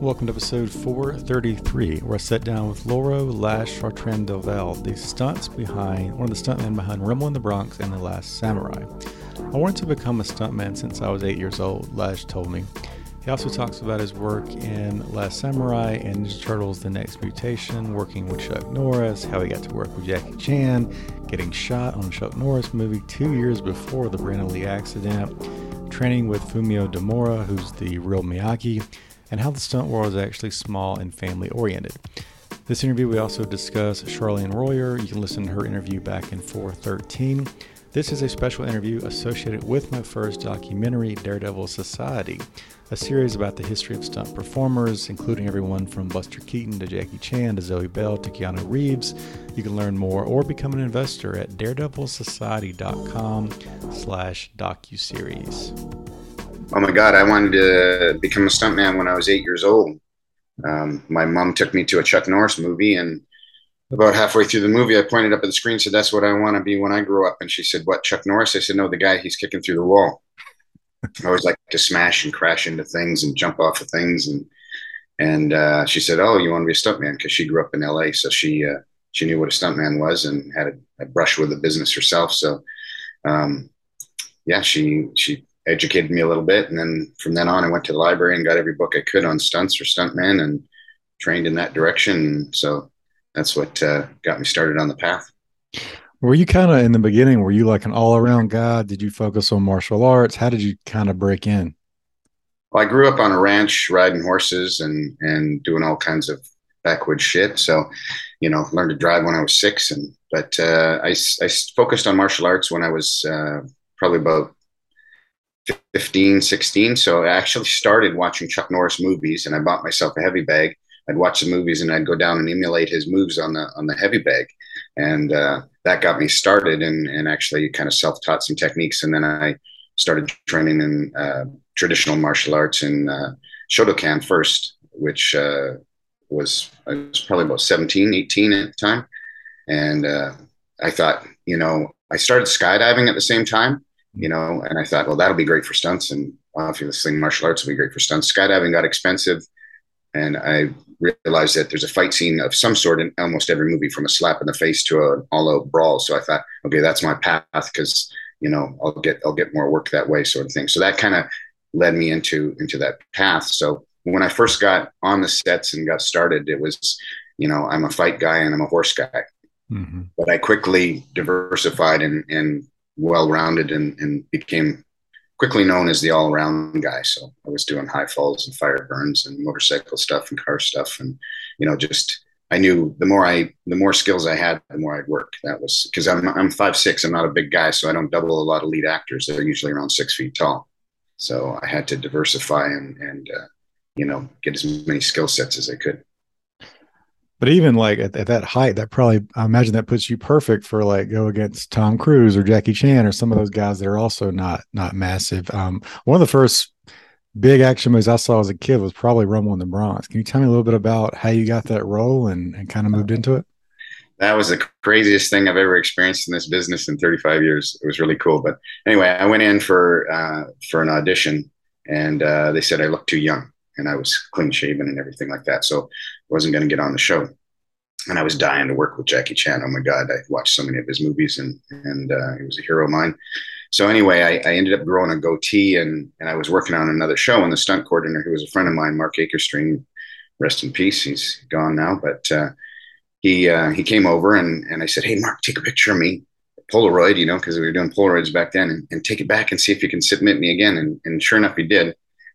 Welcome to episode 433, where I sat down with Lauro Lash Chartrand Del Valle, the stunts behind one of the stuntmen behind Rumble in the Bronx and The Last Samurai. I wanted to become a stuntman since I was eight years old, Lash told me. He also talks about his work in Last Samurai and Ninja Turtles The Next Mutation, working with Chuck Norris, how he got to work with Jackie Chan, getting shot on a Chuck Norris movie two years before the Brandon Lee accident, training with Fumio Demura, who's the real Miyagi, and how the stunt world is actually small and family oriented. This interview, we also discuss Sharlene Royer. You can listen to her interview back in 413. This is a special interview associated with my first documentary, Daredevil Society, a series about the history of stunt performers, including everyone from Buster Keaton to Jackie Chan to Zoe Bell to Keanu Reeves. You can learn more or become an investor at daredevilsociety.com slash docuseries. Oh my God, I wanted to become a stuntman when I was eight years old. Um, my mom took me to a Chuck Norris movie, and about halfway through the movie, I pointed up at the screen and said, That's what I want to be when I grow up. And she said, What, Chuck Norris? I said, No, the guy he's kicking through the wall. I always like to smash and crash into things and jump off of things. And and uh, she said, Oh, you want to be a stuntman? Because she grew up in LA. So she, uh, she knew what a stuntman was and had a, a brush with the business herself. So, um, yeah, she, she educated me a little bit. And then from then on, I went to the library and got every book I could on stunts or stuntmen and trained in that direction. So that's what uh, got me started on the path. Were you kind of in the beginning, were you like an all around guy? Did you focus on martial arts? How did you kind of break in? Well, I grew up on a ranch riding horses and, and doing all kinds of backwoods shit. So, you know, learned to drive when I was six. And, but uh, I, I focused on martial arts when I was uh, probably about 15, 16. So I actually started watching Chuck Norris movies and I bought myself a heavy bag. I'd watch the movies and I'd go down and emulate his moves on the on the heavy bag. And uh, that got me started and, and actually kind of self-taught some techniques. And then I started training in uh, traditional martial arts in uh, Shotokan first, which uh, was, I was probably about 17, 18 at the time. And uh, I thought, you know, I started skydiving at the same time you know, and I thought, well, that'll be great for stunts, and obviously martial arts will be great for stunts. Skydiving got expensive, and I realized that there's a fight scene of some sort in almost every movie, from a slap in the face to an all-out brawl. So I thought, okay, that's my path because you know I'll get I'll get more work that way, sort of thing. So that kind of led me into into that path. So when I first got on the sets and got started, it was, you know, I'm a fight guy and I'm a horse guy. Mm-hmm. But I quickly diversified and and well rounded and, and became quickly known as the all around guy. So I was doing high falls and fire burns and motorcycle stuff and car stuff. And, you know, just, I knew the more I, the more skills I had, the more I'd work. That was because I'm, I'm five, six, I'm not a big guy. So I don't double a lot of lead actors. They're usually around six feet tall. So I had to diversify and, and, uh, you know, get as many skill sets as I could. But even like at, at, that height, that probably I imagine that puts you perfect for like go against Tom Cruise or Jackie Chan or some of those guys that are also not not massive. Um, one of the first big action movies I saw as a kid was probably Rumble in the Bronx. Can you tell me a little bit about how you got that role and, and kind of moved into it? That was the craziest thing I've ever experienced in this business in 35 years. It was really cool. But anyway, I went in for uh, for an audition, and uh, they said I looked too young and I was clean shaven and everything like that. So wasn't going to get on the show. And I was dying to work with Jackie Chan. Oh my God, I watched so many of his movies and, and uh, he was a hero of mine. So anyway, I, I, ended up growing a goatee and, and I was working on another show and the stunt coordinator, who was a friend of mine, Marc Akerstream, rest in peace. He's gone now, but uh, he, uh, he came over and, and I said, Hey, Mark, take a picture of me. Polaroid, you know, because we were doing Polaroids back then, and, and, take it back and see if you can submit me again. And, and sure enough, he did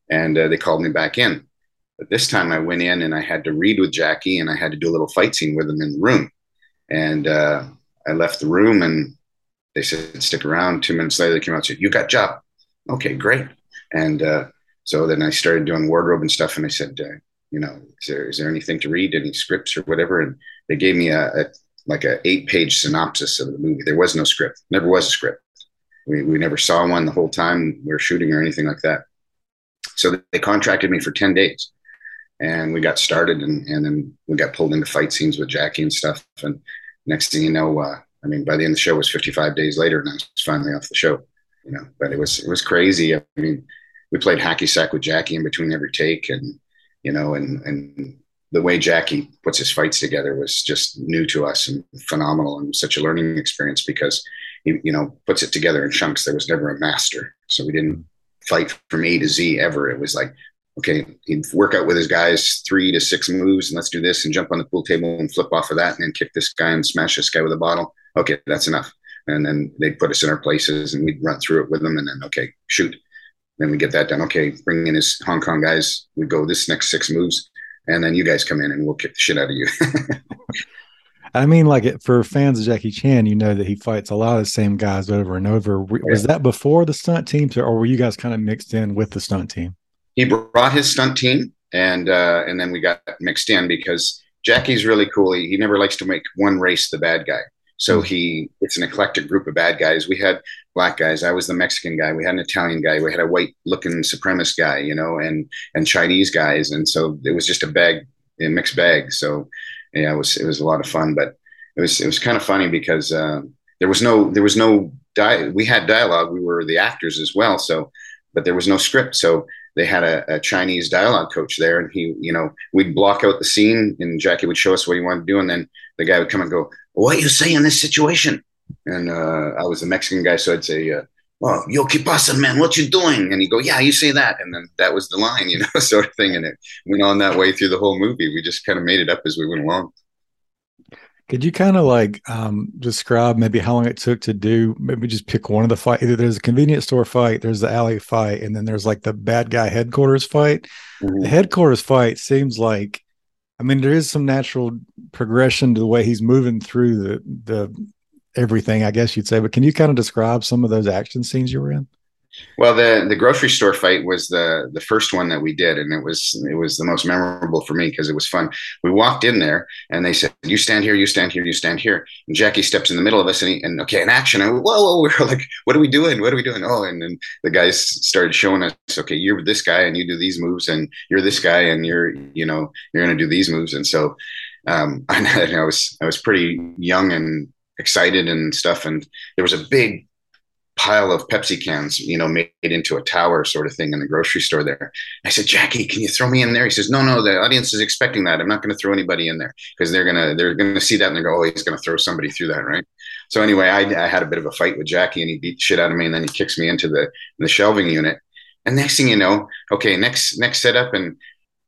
and uh, they called me back in. But this time I went in and I had to read with Jackie and I had to do a little fight scene with him in the room. And uh, I left the room and they said, stick around. Two minutes later, they came out and said, you got job. Okay, great. And uh, so then I started doing wardrobe and stuff. And I said, uh, you know, is there is there anything to read, any scripts or whatever? And they gave me a, a like a eight page synopsis of the movie. There was no script, never was a script. We we never saw one the whole time we were shooting or anything like that. So they contracted me for ten days, and we got started, and and then we got pulled into fight scenes with Jackie and stuff. And next thing you know, uh, I mean, by the end of the show was 55 days later, and I was finally off the show. You know, but it was it was crazy. I mean, we played hacky sack with Jackie in between every take, and you know, and and the way Jackie puts his fights together was just new to us and phenomenal, and such a learning experience because he you know puts it together in chunks. There was never a master, so we didn't fight from A to Z ever. It was like okay, he'd work out with his guys three to six moves, and let's do this, and jump on the pool table and flip off of that, and then kick this guy and smash this guy with a bottle. Okay, that's enough and then they'd put us in our places and we'd run through it with them and then okay shoot then we get that done okay bring in his hong kong guys we go this next six moves and then you guys come in and we'll kick the shit out of you I mean, like for fans of Jackie Chan, you know that he fights a lot of the same guys over and over. Was yeah. that before the stunt team, or were you guys kind of mixed in with the stunt team? He brought his stunt team, and uh, and then we got mixed in because Jackie's really cool. He, he never likes to make one race the bad guy. So hmm. he, it's an eclectic group of bad guys. We had black guys. I was the Mexican guy. We had an Italian guy. We had a white looking supremacist guy, you know, and, and Chinese guys. And so it was just a bag, a mixed bag. So yeah, it was, it was a lot of fun, but it was, it was kind of funny because, uh, there was no, there was no, di- we had dialogue. We were the actors as well. So, but there was no script. So they had a, a, Chinese dialogue coach there, and he, you know, we'd block out the scene, and Jackie would show us what he wanted to do, and then the guy would come and go, "What you say in this situation?" And uh, I was a Mexican guy, so I'd say, uh, "Well, yo, qué pasa, man? What you doing?" And he'd go, "Yeah, you say that," and then that was the line, you know, sort of thing, and it went on that way through the whole movie. We just kind of made it up as we went along. Could you kind of like um, describe maybe how long it took to do? Maybe just pick one of the fight. Either there's a convenience store fight, there's the alley fight, and then there's like the bad guy headquarters fight. Mm-hmm. The headquarters fight seems like, I mean, there is some natural progression to the way he's moving through the the everything. I guess you'd say, but can you kind of describe some of those action scenes you were in? Well, the the grocery store fight was the the first one that we did, and it was it was the most memorable for me because it was fun. We walked in there, and they said, "You stand here, you stand here, you stand here." And Jackie steps in the middle of us, and, he, and okay, in action. And whoa, whoa, we are like, "What are we doing? What are we doing?" Oh, and then the guys started showing us, "Okay, you're this guy, and you do these moves, and you're this guy, and you're you know you're going to do these moves." And so um, I, I was I was pretty young and excited and stuff, and there was a big pile of Pepsi cans, you know, made into a tower sort of thing in the grocery store there. I said, Jackie, can you throw me in there? He says, No, no, the audience is expecting that. I'm not going to throw anybody in there because they're gonna they're gonna see that and they go, Oh, he's gonna throw somebody through that, right? So anyway, I, I had a bit of a fight with Jackie and he beat shit out of me and then he kicks me into the the shelving unit. And next thing you know, okay, next next setup and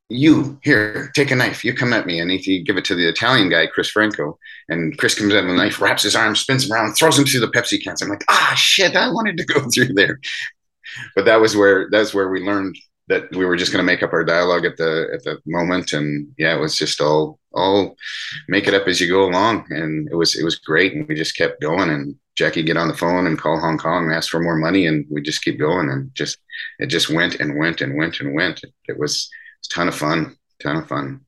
you here take a knife. You come at me and if you give it to the italian guy chris franco and chris comes out with a knife wraps his arm spins him around throws him through the pepsi cans. I'm like ah shit i wanted to go through there. But that was where that's where we learned that we were just going to make up our dialogue at the at the moment and yeah it was just all all make it up as you go along. And it was it was great and we just kept going and jackie get on the phone and call hong kong and ask for more money and we just keep going and just it just went and went and went and went. It was it's ton of fun, ton of fun.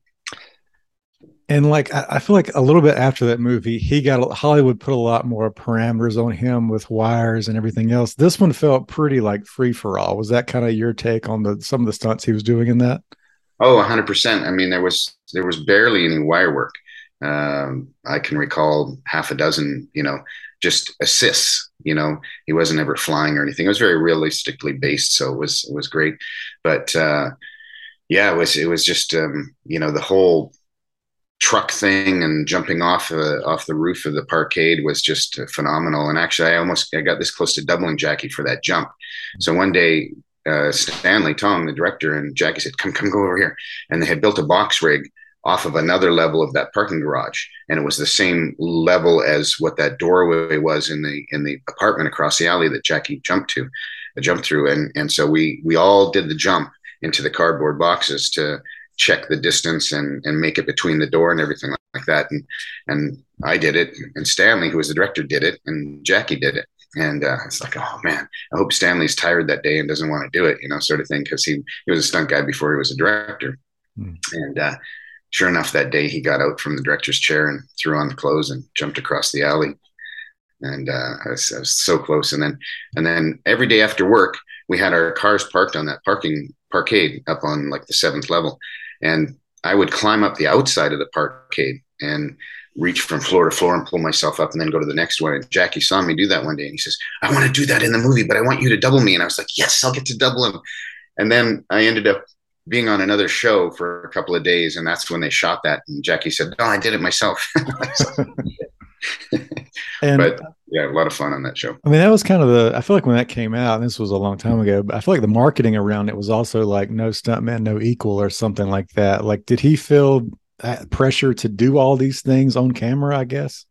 And like I feel like a little bit after that movie, he got Hollywood put a lot more parameters on him with wires and everything else. This one felt pretty like free for all. Was that kind of your take on the some of the stunts he was doing in that? Oh, hundred percent. I mean, there was there was barely any wire work. Um, I can recall half a dozen, you know, just assists. You know, he wasn't ever flying or anything. It was very realistically based, so it was it was great. But uh, yeah, it was it was just um, you know the whole truck thing and jumping off uh, off the roof of the parkade was just uh, phenomenal. And actually, I almost I got this close to doubling Jackie for that jump. So one day, uh, Stanley Tong, the director, and Jackie said, "Come, come, go over here." And they had built a box rig off of another level of that parking garage, and it was the same level as what that doorway was in the in the apartment across the alley that Jackie jumped to, jumped through. And and so we we all did the jump into the cardboard boxes to check the distance and and make it between the door and everything like that. And and I did it, and Stanley, who was the director, did it, and Jackie did it. And uh, it's like, oh man, I hope Stanley's tired that day and doesn't want to do it, you know, sort of thing, because he he was a stunt guy before he was a director. Hmm. And uh, sure enough, that day he got out from the director's chair and threw on the clothes and jumped across the alley. And uh, I, was, I was so close. And then, and then every day after work, we had our cars parked on that parking parkade up on like the seventh level, and I would climb up the outside of the parkade and reach from floor to floor and pull myself up and then go to the next one. And Jackie saw me do that one day and he says, I want to do that in the movie, but I want you to double me. And I was like, yes, I'll get to double him. And then I ended up being on another show for a couple of days. And that's when they shot that. And Jackie said, no, I did it myself. And but yeah, a lot of fun on that show. I mean, that was kind of the. I feel like when that came out, and this was a long time ago, but I feel like the marketing around it was also like no stuntman, no equal, or something like that. Like, did he feel that pressure to do all these things on camera? I guess.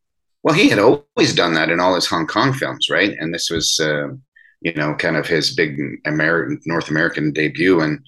Well, he had always done that in all his Hong Kong films, right? And this was, uh, you know, kind of his big American North American debut, and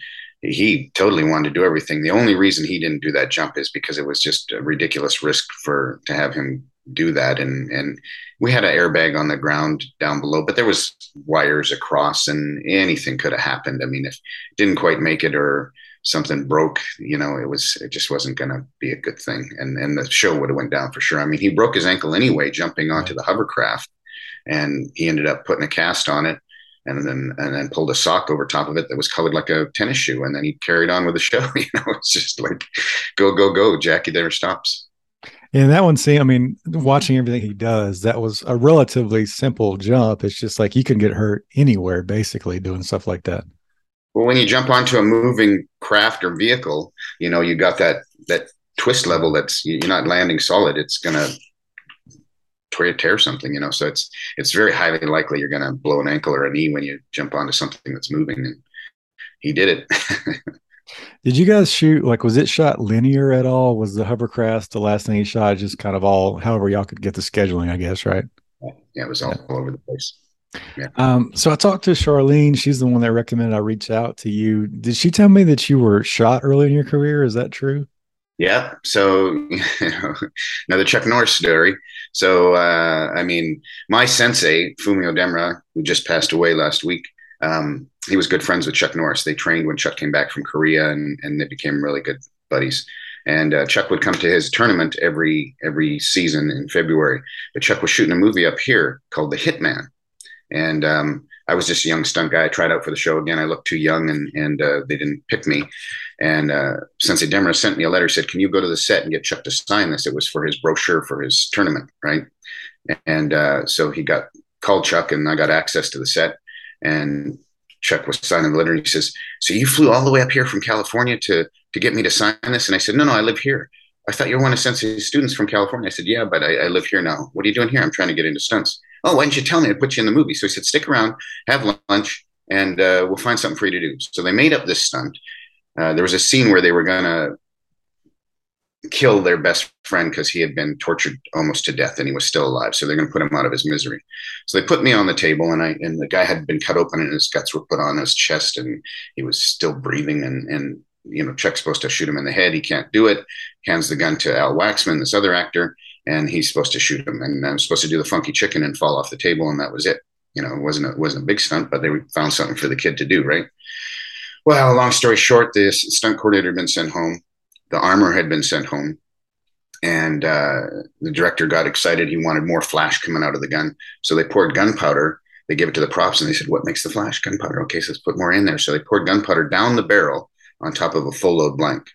he totally wanted to do everything. The only reason he didn't do that jump is because it was just a ridiculous risk for to have him do that. And and we had an airbag on the ground down below but there was wires across and anything could have happened. I mean if didn't quite make it or something broke you know it was it just wasn't going to be a good thing. And and the show would have went down for sure. I mean he broke his ankle anyway jumping onto the hovercraft and he ended up putting a cast on it and then and then pulled a sock over top of it that was colored like a tennis shoe. And then he carried on with the show you know it's just like go go go jackie never stops and that one scene, I mean, watching everything he does, that was a relatively simple jump. It's just like you can get hurt anywhere, basically, doing stuff like that. Well, when you jump onto a moving craft or vehicle, you know, you got that that twist level that's you're not landing solid. It's gonna tear, tear something, you know. So it's it's very highly likely you're gonna blow an ankle or a knee when you jump onto something that's moving. And he did it. Did you guys shoot like was it shot linear at all? Was the hovercraft the last thing he shot? Just kind of all however y'all could get the scheduling, I guess, right? Yeah, it was all, yeah. all over the place. Yeah. Um, so I talked to Sharlene. She's the one that recommended I reach out to you. Did she tell me that you were shot early in your career? Is that true? Yeah. So you know, another Chuck Norris story. So uh, I mean, my sensei Fumio Demura, who just passed away last week, um, he was good friends with Chuck Norris. They trained when Chuck came back from Korea, and and they became really good buddies. And uh, Chuck would come to his tournament every every season in February. But Chuck was shooting a movie up here called The Hitman, and um, I was just a young stunt guy. I tried out for the show again. I looked too young, and and uh, they didn't pick me. And uh, Sensei Demura sent me a letter. Said, "Can you go to the set and get Chuck to sign this?" It was for his brochure for his tournament, right? And uh, so he got called Chuck, and I got access to the set. And Chuck was signing the letter. And he says, "So you flew all the way up here from California to to get me to sign this?" And I said, "No, no, I live here." I thought you were one of Sensei's students from California. I said, "Yeah, but I, I live here now. What are you doing here? I'm trying to get into stunts." Oh, why didn't you tell me? I'd put you in the movie. So he said, "Stick around, have lunch, and uh, we'll find something for you to do." So they made up this stunt. Uh, there was a scene where they were gonna kill their best friend because he had been tortured almost to death and he was still alive. So they're going to put him out of his misery. So they put me on the table and I and the guy had been cut open and his guts were put on his chest and he was still breathing and and you know Chuck's supposed to shoot him in the head. He can't do it. Hands the gun to Al Waxman, this other actor, and he's supposed to shoot him. And I'm supposed to do the funky chicken and fall off the table and that was it. You know, it wasn't a, it wasn't a big stunt, but they found something for the kid to do, right? Well, long story short, the stunt coordinator had been sent home the armor had been sent home and uh, the director got excited. He wanted more flash coming out of the gun. So they poured gunpowder. They gave it to the props and they said, What makes the flash? Gunpowder. Okay, so let's put more in there. So they poured gunpowder down the barrel on top of a full load blank.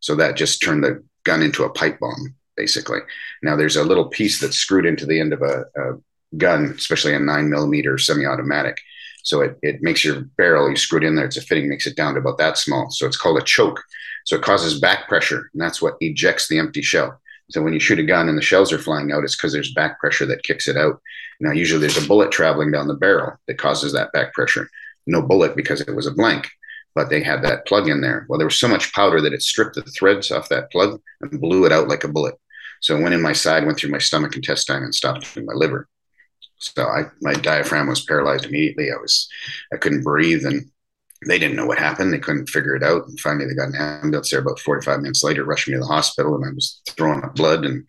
So that just turned the gun into a pipe bomb, basically. Now there's a little piece that's screwed into the end of a, a gun, especially a nine millimeter semi automatic. So it, it makes your barrel, you screw it in there, it's a fitting, makes it down to about that small. So it's called a choke. So it causes back pressure, and that's what ejects the empty shell. So when you shoot a gun and the shells are flying out, it's because there's back pressure that kicks it out. Now, usually there's a bullet traveling down the barrel that causes that back pressure. No bullet because it was a blank, but they had that plug in there. Well, there was so much powder that it stripped the threads off that plug and blew it out like a bullet. So it went in my side, went through my stomach intestine, and stopped in my liver. So I, my diaphragm was paralyzed immediately. I was, I couldn't breathe, and they didn't know what happened. They couldn't figure it out. And finally, they got an ambulance there about 45 minutes later, rushed me to the hospital, and I was throwing up blood. And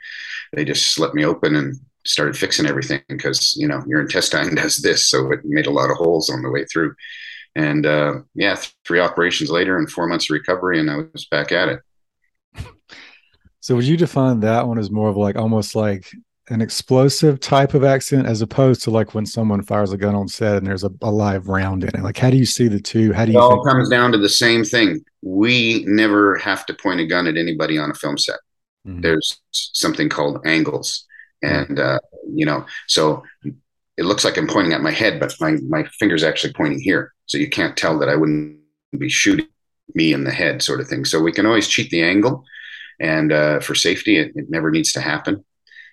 they just slit me open and started fixing everything because, you know, your intestine does this. So it made a lot of holes on the way through. And uh, yeah, three operations later and four months of recovery, and I was back at it. So would you define that one as more of like almost like an explosive type of accident as opposed to like when someone fires a gun on set and there's a, a live round in it? Like how do you see the two? How do you it all comes down to the same thing. We never have to point a gun at anybody on a film set. Mhm. There's something called angles, and uh, you know, so it looks like I'm pointing at my head, but my my finger's actually pointing here, so you can't tell that I wouldn't be shooting me in the head, sort of thing. So we can always cheat the angle, and uh, for safety, it, it never needs to happen.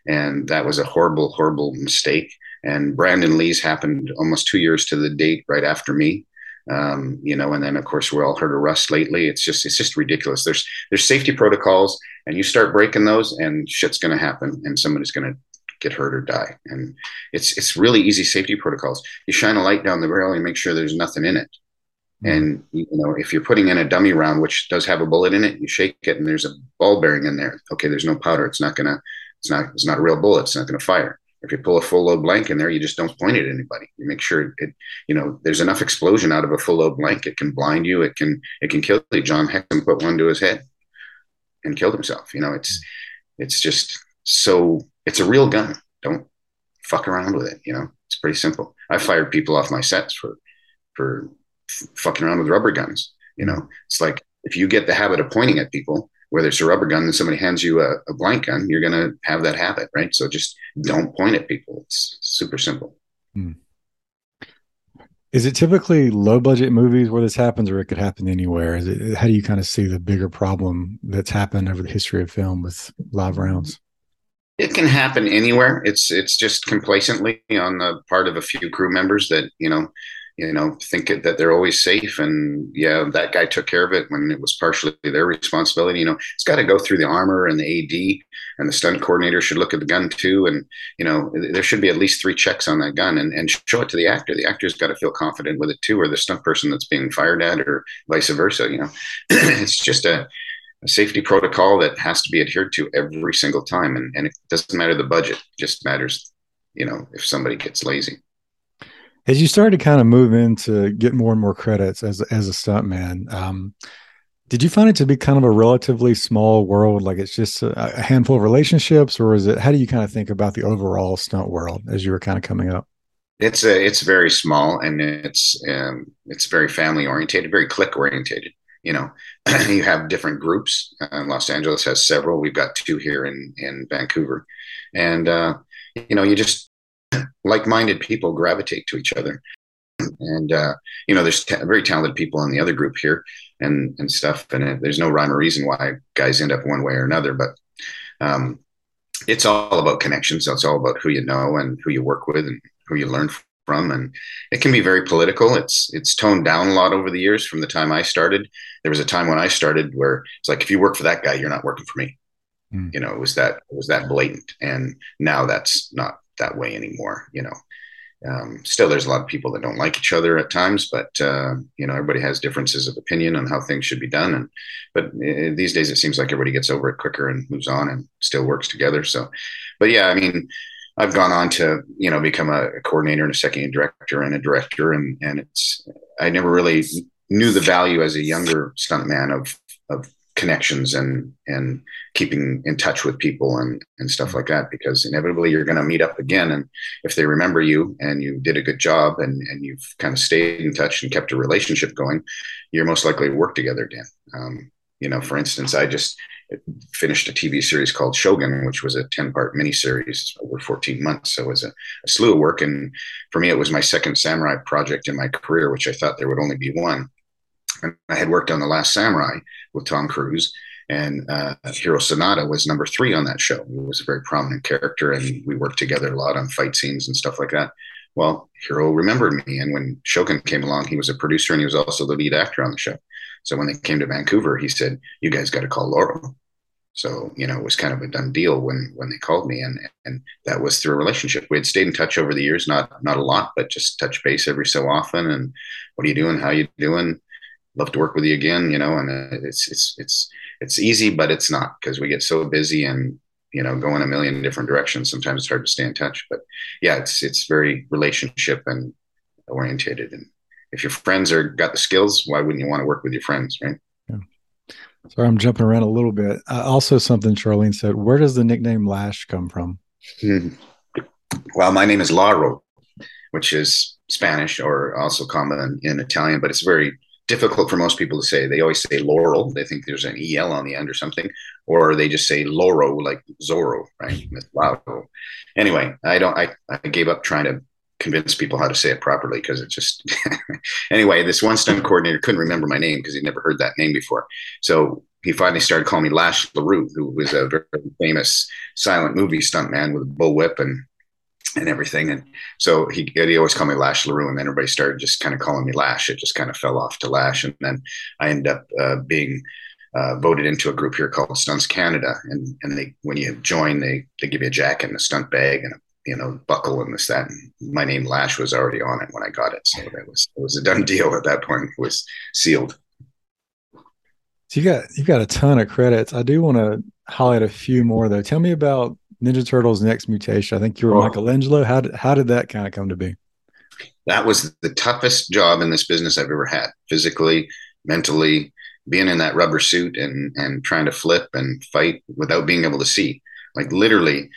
And that was a horrible, horrible mistake. And Brandon Lee's happened almost two years to the date, right after me um, you know, and then of course we're all heard of Rust lately. It's just it's just ridiculous. There's there's safety protocols, and you start breaking those, and shit's going to happen, and somebody's going to get hurt or die. And it's it's really easy safety protocols. You shine a light down the barrel and make sure there's nothing in it. And you know, if you're putting in a dummy round, which does have a bullet in it, you shake it, and there's a ball bearing in there. Okay, there's no powder. It's not gonna. It's not. It's not a real bullet. It's not gonna fire. If you pull a full load blank in there, you just don't point it at anybody. You make sure it, you know, there's enough explosion out of a full load blank. It can blind you. It can, it can kill you. John Hexum put one to his head and killed himself. You know, it's, it's just so, it's a real gun. Don't fuck around with it. You know, it's pretty simple. I fired people off my sets for, for fucking around with rubber guns. You know, it's like if you get the habit of pointing at people, whether it's a rubber gun and somebody hands you a, a blank gun, you're going to have that habit, right? So just don't point at people. It's super simple. Hmm. Is it typically low budget movies where this happens, or it could happen anywhere? Is it, how do you kind of see the bigger problem that's happened over the history of film with live rounds? It can happen anywhere. It's it's just complacently on the part of a few crew members that you know, you know, think that they're always safe. And yeah, that guy took care of it when it was partially their responsibility. You know, it's got to go through the armor and the AD, and the stunt coordinator should look at the gun too. And you know, there should be at least three checks on that gun and, and show it to the actor. The actor's got to feel confident with it too, or the stunt person that's being fired at, or vice versa. You know, it's just a a safety protocol that has to be adhered to every single time. And, and it doesn't matter the budget, it just matters, you know, if somebody gets lazy. As you started to kind of move into get more and more credits as as a stuntman, um, did you find it to be kind of a relatively small world? Like it's just a, a handful of relationships, or is it? How do you kind of think about the overall stunt world as you were kind of coming up? It's a, it's very small and it's um, it's very family orientated, very clique orientated. You know, you have different groups. Uh, Los Angeles has several. We've got two here in in Vancouver, and uh, you know, you just like-minded people gravitate to each other. And uh, you know, there's t- very talented people in the other group here, and and stuff. And uh, there's no rhyme or reason why guys end up one way or another, but um, it's all about connections. So it's all about who you know and who you work with and who you learn from. And it can be very political. It's it's toned down a lot over the years. From the time I started, there was a time when I started where it's like if you work for that guy, you're not working for me. Mm. You know, it was that it was that blatant. And now that's not that way anymore. You know. Um, still, there's a lot of people that don't like each other at times, but uh, you know everybody has differences of opinion on how things should be done. And but uh, these days, it seems like everybody gets over it quicker and moves on and still works together. So, but yeah, I mean, I've gone on to you know become a, coordinator and a second director and a director, and and it's I never really knew the value as a younger stuntman of of connections and and keeping in touch with people and and stuff like that because inevitably you're going to meet up again and if they remember you and you did a good job and and you've kind of stayed in touch and kept a relationship going you're most likely to work together again. Um, you know for instance i just finished a tv series called Shogun which was a 10 part miniseries over 14 months. So it was a, a slew of work and for me it was my second samurai project in my career which i thought there would only be one and I had worked on The Last Samurai with Tom Cruise, and uh, Hiro Sanada was number three on that show. He was a very prominent character, and we worked together a lot on fight scenes and stuff like that. Well, Hiro remembered me, and when Shogun came along, he was a producer and he was also the lead actor on the show. So when they came to Vancouver, he said, "You guys got to call Lauro." So you know, it was kind of a done deal when when they called me, and and that was through a relationship. We had stayed in touch over the years, not not a lot, but just touch base every so often. And what are you doing? How are you doing? Love to work with you again you know and it's it's it's it's easy but it's not because we get so busy and you know go in a million different directions sometimes it's hard to stay in touch but yeah it's it's very relationship and orientated and if your friends are got the skills, why wouldn't you want to work with your friends, right? Sorry, I'm jumping around a little bit. Uh, also, something Sharlene said. Where does the nickname Lash come from? Well, my name is Lauro, which is Spanish or also common in Italian, but it's very difficult for most people to say. They always say Laurel. They think there's an EL on the end or something, or they just say Loro, like Zorro, right? Lauro. Anyway, I don't. I, I gave up trying to convince people how to say it properly because it just anyway this one stunt coordinator couldn't remember my name because he'd never heard that name before so he finally started calling me Lash LaRue who was a very famous silent movie stuntman with a bullwhip and and everything and so he, he always called me Lash LaRue and then everybody started just kind of calling me lash it just kind of fell off to lash and then i ended up uh, being uh, voted into a group here called Stunts Canada, and and they when you join, they they give you a jacket and a stunt bag and a you know, buckle and this, that. And my name Lash was already on it when I got it. So that was it was a done deal at that point. It was sealed. So you got you've got a ton of credits. I do want to highlight a few more though. Tell me about Ninja Turtles Next Mutation. I think you were oh. Michelangelo. How did how did that kind of come to be? That was the toughest job in this business I've ever had, physically, mentally, being in that rubber suit and and trying to flip and fight without being able to see. Like literally,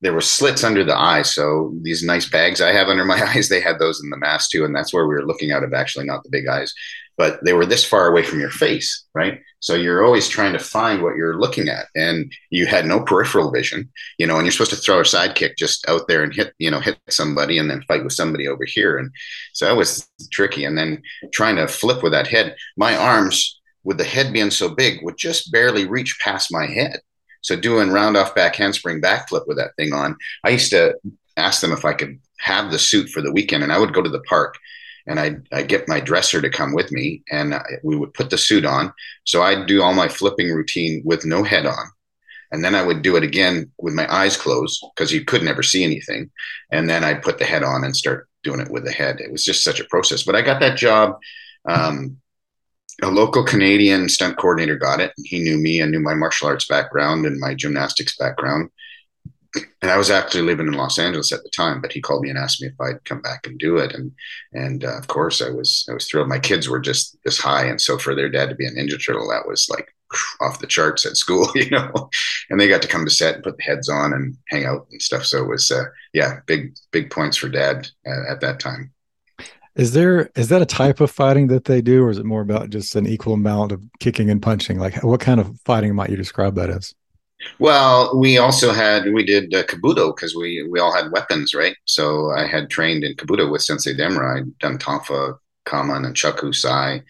there were slits under the eyes. So these nice bags I have under my eyes, they had those in the mask too. And that's where we were looking out of actually not the big eyes, but they were this far away from your face, right? So you're always trying to find what you're looking at. And you had no peripheral vision, you know, and you're supposed to throw a sidekick just out there and hit, you know, hit somebody and then fight with somebody over here. And so that was tricky. And then trying to flip with that head, my arms with the head being so big would just barely reach past my head so doing round off back handspring backflip with that thing on, I used to ask them if I could have the suit for the weekend, and I would go to the park and I'd, I'd get my dresser to come with me, and we would put the suit on. So I'd do all my flipping routine with no head on. And then I would do it again with my eyes closed because you could never see anything. And then I'd put the head on and start doing it with the head. It was just such a process. But I got that job um, a local Canadian stunt coordinator got it. He knew me and knew my martial arts background and my gymnastics background. And I was actually living in Los Angeles at the time, but he called me and asked me if I'd come back and do it. And and uh, of course, I was I was thrilled. My kids were just this high, and so for their dad to be a Ninja Turtle, that was like off the charts at school, you know. And they got to come to set and put the heads on and hang out and stuff. So it was uh, yeah, big big points for dad uh, at that time. Is there is that a type of fighting that they do, or is it more about just an equal amount of kicking and punching? Like, what kind of fighting might you describe that as? Well, we also had we did uh, kobudo because we we all had weapons, right? So I had trained in kobudo with Sensei Demura. I'd done tonfa, kama, nunchaku sai,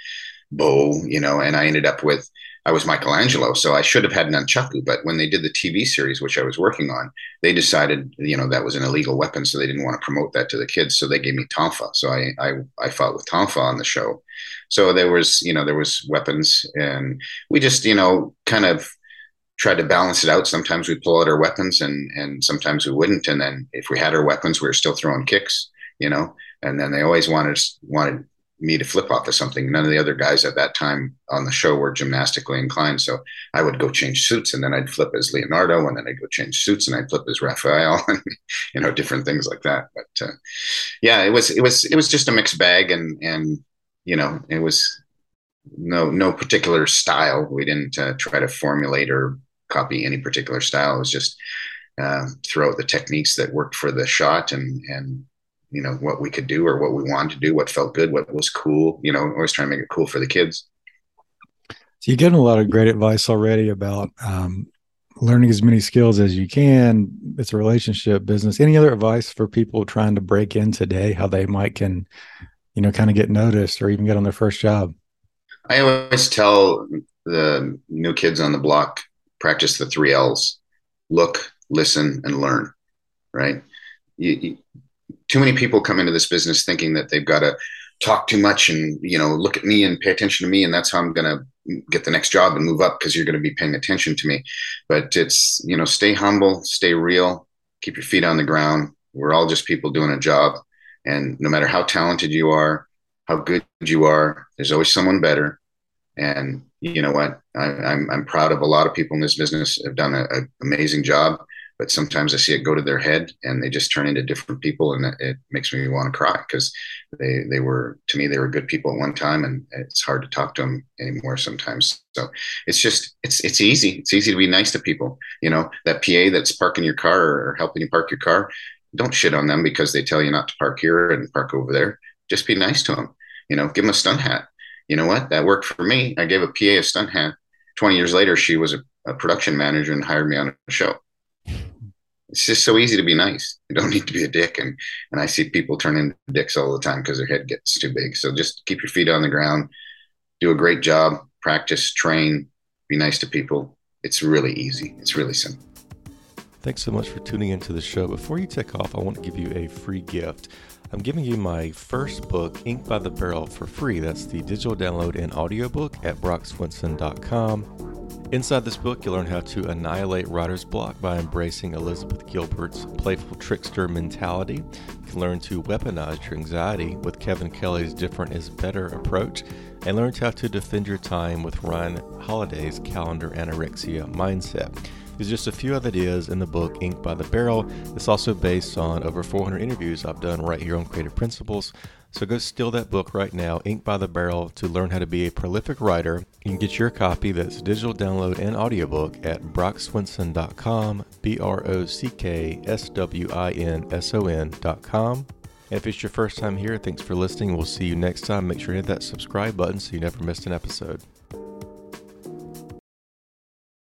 bo, you know, and I ended up with I was Michelangelo, so I should have had nunchaku. But when they did the TV series, which I was working on, they decided, you know, that was an illegal weapon, so they didn't want to promote that to the kids. So they gave me tonfa. So I I, I fought with tonfa on the show. So there was, you know, there was weapons, and we just, you know, kind of tried to balance it out. Sometimes we'd pull out our weapons, and and sometimes we wouldn't. And then if we had our weapons, we were still throwing kicks, you know. And then they always wanted wanted me to flip off of something. None of the other guys at that time on the show were gymnastically inclined. So I would go change suits and then I'd flip as Leonardo and then I'd go change suits and I'd flip as Raphael and, you know, different things like that. But uh, yeah, it was, it was, it was just a mixed bag and, and, you know, it was no, no particular style. We didn't uh, try to formulate or copy any particular style. It was just uh, throw out the techniques that worked for the shot and, and you know what we could do or what we wanted to do what felt good what was cool you know always trying to make it cool for the kids. So you're getting a lot of great advice already about um, learning as many skills as you can. It's a relationship business. Any other advice for people trying to break in today how they might can you know kind of get noticed or even get on their first job? I always tell the new kids on the block practice the three l's look listen and learn right? You, you, too many people come into this business thinking that they've got to talk too much and you know look at me and pay attention to me and that's how i'm going to get the next job and move up because you're going to be paying attention to me. But it's you know stay humble stay real keep your feet on the ground. We're all just people doing a job. And no matter how talented you are how good you are there's always someone better and you know what I, am I'm, I'm proud of a lot of people in this business have done an amazing job but sometimes I see it go to their head and they just turn into different people, and it, makes me want to cry because they they were to me they were good people at one time, and it's hard to talk to them anymore sometimes. So it's just it's it's easy. It's easy to be nice to people. You know that PA that's parking your car or helping you park your car. Don't shit on them because they tell you not to park here and park over there. Just be nice to them. You know, give them a stunt hat. You know what? That worked for me. I gave a PA a stunt hat. Twenty years later, she was a, a production manager and hired me on a show it's just so easy to be nice. You don't need to be a dick. And and I see people turn into dicks all the time because their head gets too big. So just keep your feet on the ground, do a great job, practice, train, be nice to people. It's really easy. It's really simple. Thanks so much for tuning into the show. Before you take off, I want to give you a free gift. I'm giving you my first book, Ink by the Barrel, for free. That's the digital download and audiobook at brockswinson.com. Inside this book, you'll learn how to annihilate writer's block by embracing Elizabeth Gilbert's playful trickster mentality. You can learn to weaponize your anxiety with Kevin Kelly's different is better approach, and learn how to defend your time with Ryan Holiday's calendar anorexia mindset. There's just a few other ideas in the book, Ink by the Barrel. It's also based on over 400 interviews I've done right here on Creative Principles. So go steal that book right now, Ink by the Barrel, to learn how to be a prolific writer. Can get your copy that's digital download and audiobook at brockswinson.com, B R O C K S W I N S O N.com. And if it's your first time here, thanks for listening. We'll see you next time. Make sure to hit that subscribe button so you never miss an episode.